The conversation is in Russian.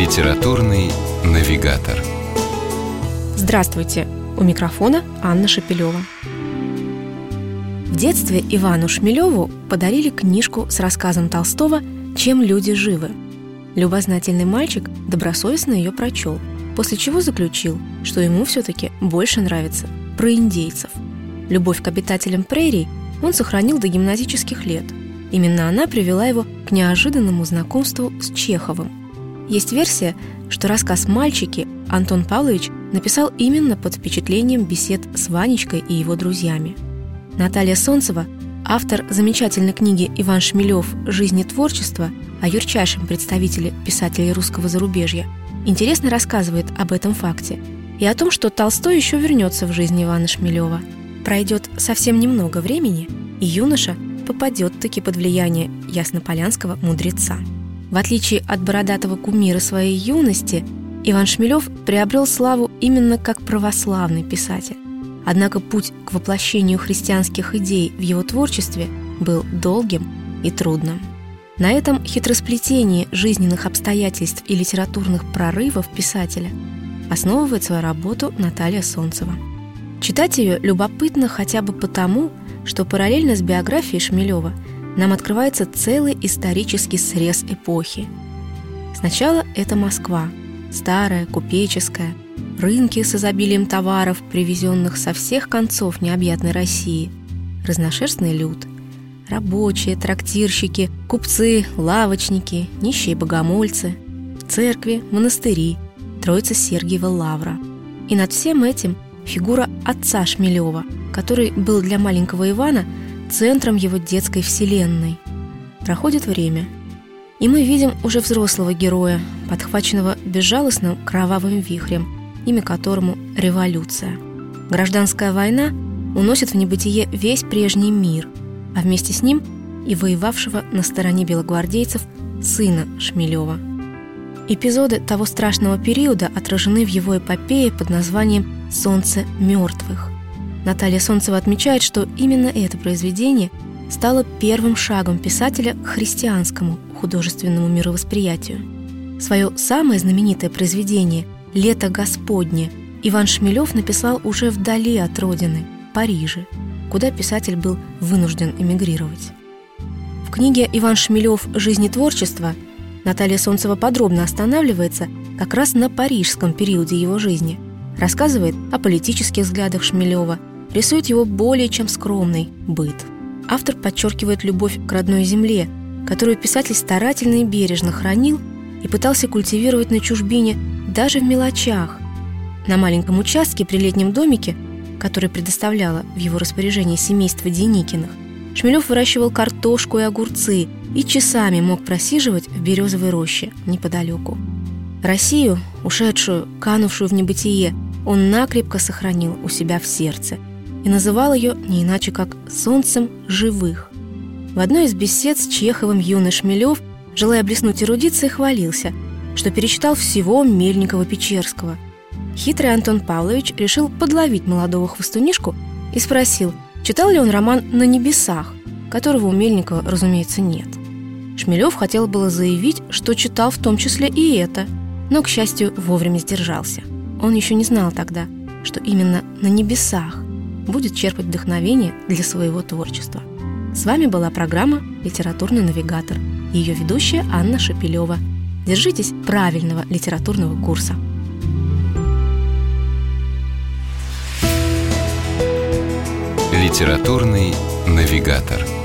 Литературный навигатор. Здравствуйте! У микрофона Анна Шапилева. В детстве Ивану Шмелеву подарили книжку с рассказом Толстого «Чем люди живы». Любознательный мальчик добросовестно ее прочел, после чего заключил, что ему все-таки больше нравится про индейцев. Любовь к обитателям прерий он сохранил до гимназических лет. Именно она привела его к неожиданному знакомству с Чеховым. Есть версия, что рассказ «Мальчики» Антон Павлович написал именно под впечатлением бесед с Ванечкой и его друзьями. Наталья Солнцева, автор замечательной книги «Иван Шмелев. Жизнь и творчество» о юрчайшем представителе писателей русского зарубежья, интересно рассказывает об этом факте и о том, что Толстой еще вернется в жизнь Ивана Шмелева. Пройдет совсем немного времени, и юноша попадет таки под влияние яснополянского мудреца – в отличие от бородатого кумира своей юности, Иван Шмелев приобрел славу именно как православный писатель. Однако путь к воплощению христианских идей в его творчестве был долгим и трудным. На этом хитросплетении жизненных обстоятельств и литературных прорывов писателя основывает свою работу Наталья Солнцева. Читать ее любопытно хотя бы потому, что параллельно с биографией Шмелева – нам открывается целый исторический срез эпохи. Сначала это Москва, старая, купеческая, рынки с изобилием товаров, привезенных со всех концов необъятной России, разношерстный люд, рабочие, трактирщики, купцы, лавочники, нищие богомольцы, церкви, монастыри, Троица Сергиева Лавра. И над всем этим фигура отца Шмелева, который был для маленького Ивана – центром его детской вселенной. Проходит время, и мы видим уже взрослого героя, подхваченного безжалостным кровавым вихрем, имя которому – революция. Гражданская война уносит в небытие весь прежний мир, а вместе с ним и воевавшего на стороне белогвардейцев сына Шмелева. Эпизоды того страшного периода отражены в его эпопее под названием «Солнце мертвых», Наталья Солнцева отмечает, что именно это произведение стало первым шагом писателя к христианскому художественному мировосприятию. Свое самое знаменитое произведение «Лето Господне» Иван Шмелев написал уже вдали от родины, Париже, куда писатель был вынужден эмигрировать. В книге «Иван Шмелев. Жизнь и творчество» Наталья Солнцева подробно останавливается как раз на парижском периоде его жизни, рассказывает о политических взглядах Шмелева – рисует его более чем скромный быт. Автор подчеркивает любовь к родной земле, которую писатель старательно и бережно хранил и пытался культивировать на чужбине даже в мелочах. На маленьком участке при летнем домике, который предоставляло в его распоряжении семейство Деникиных, Шмелев выращивал картошку и огурцы и часами мог просиживать в березовой роще неподалеку. Россию, ушедшую, канувшую в небытие, он накрепко сохранил у себя в сердце – и называл ее не иначе как «солнцем живых». В одной из бесед с Чеховым юный Шмелев, желая блеснуть эрудицией, хвалился, что перечитал всего Мельникова-Печерского. Хитрый Антон Павлович решил подловить молодого хвостунишку и спросил, читал ли он роман «На небесах», которого у Мельникова, разумеется, нет. Шмелев хотел было заявить, что читал в том числе и это, но, к счастью, вовремя сдержался. Он еще не знал тогда, что именно на небесах будет черпать вдохновение для своего творчества. С вами была программа «Литературный навигатор» ее ведущая Анна Шапилева. Держитесь правильного литературного курса. Литературный навигатор.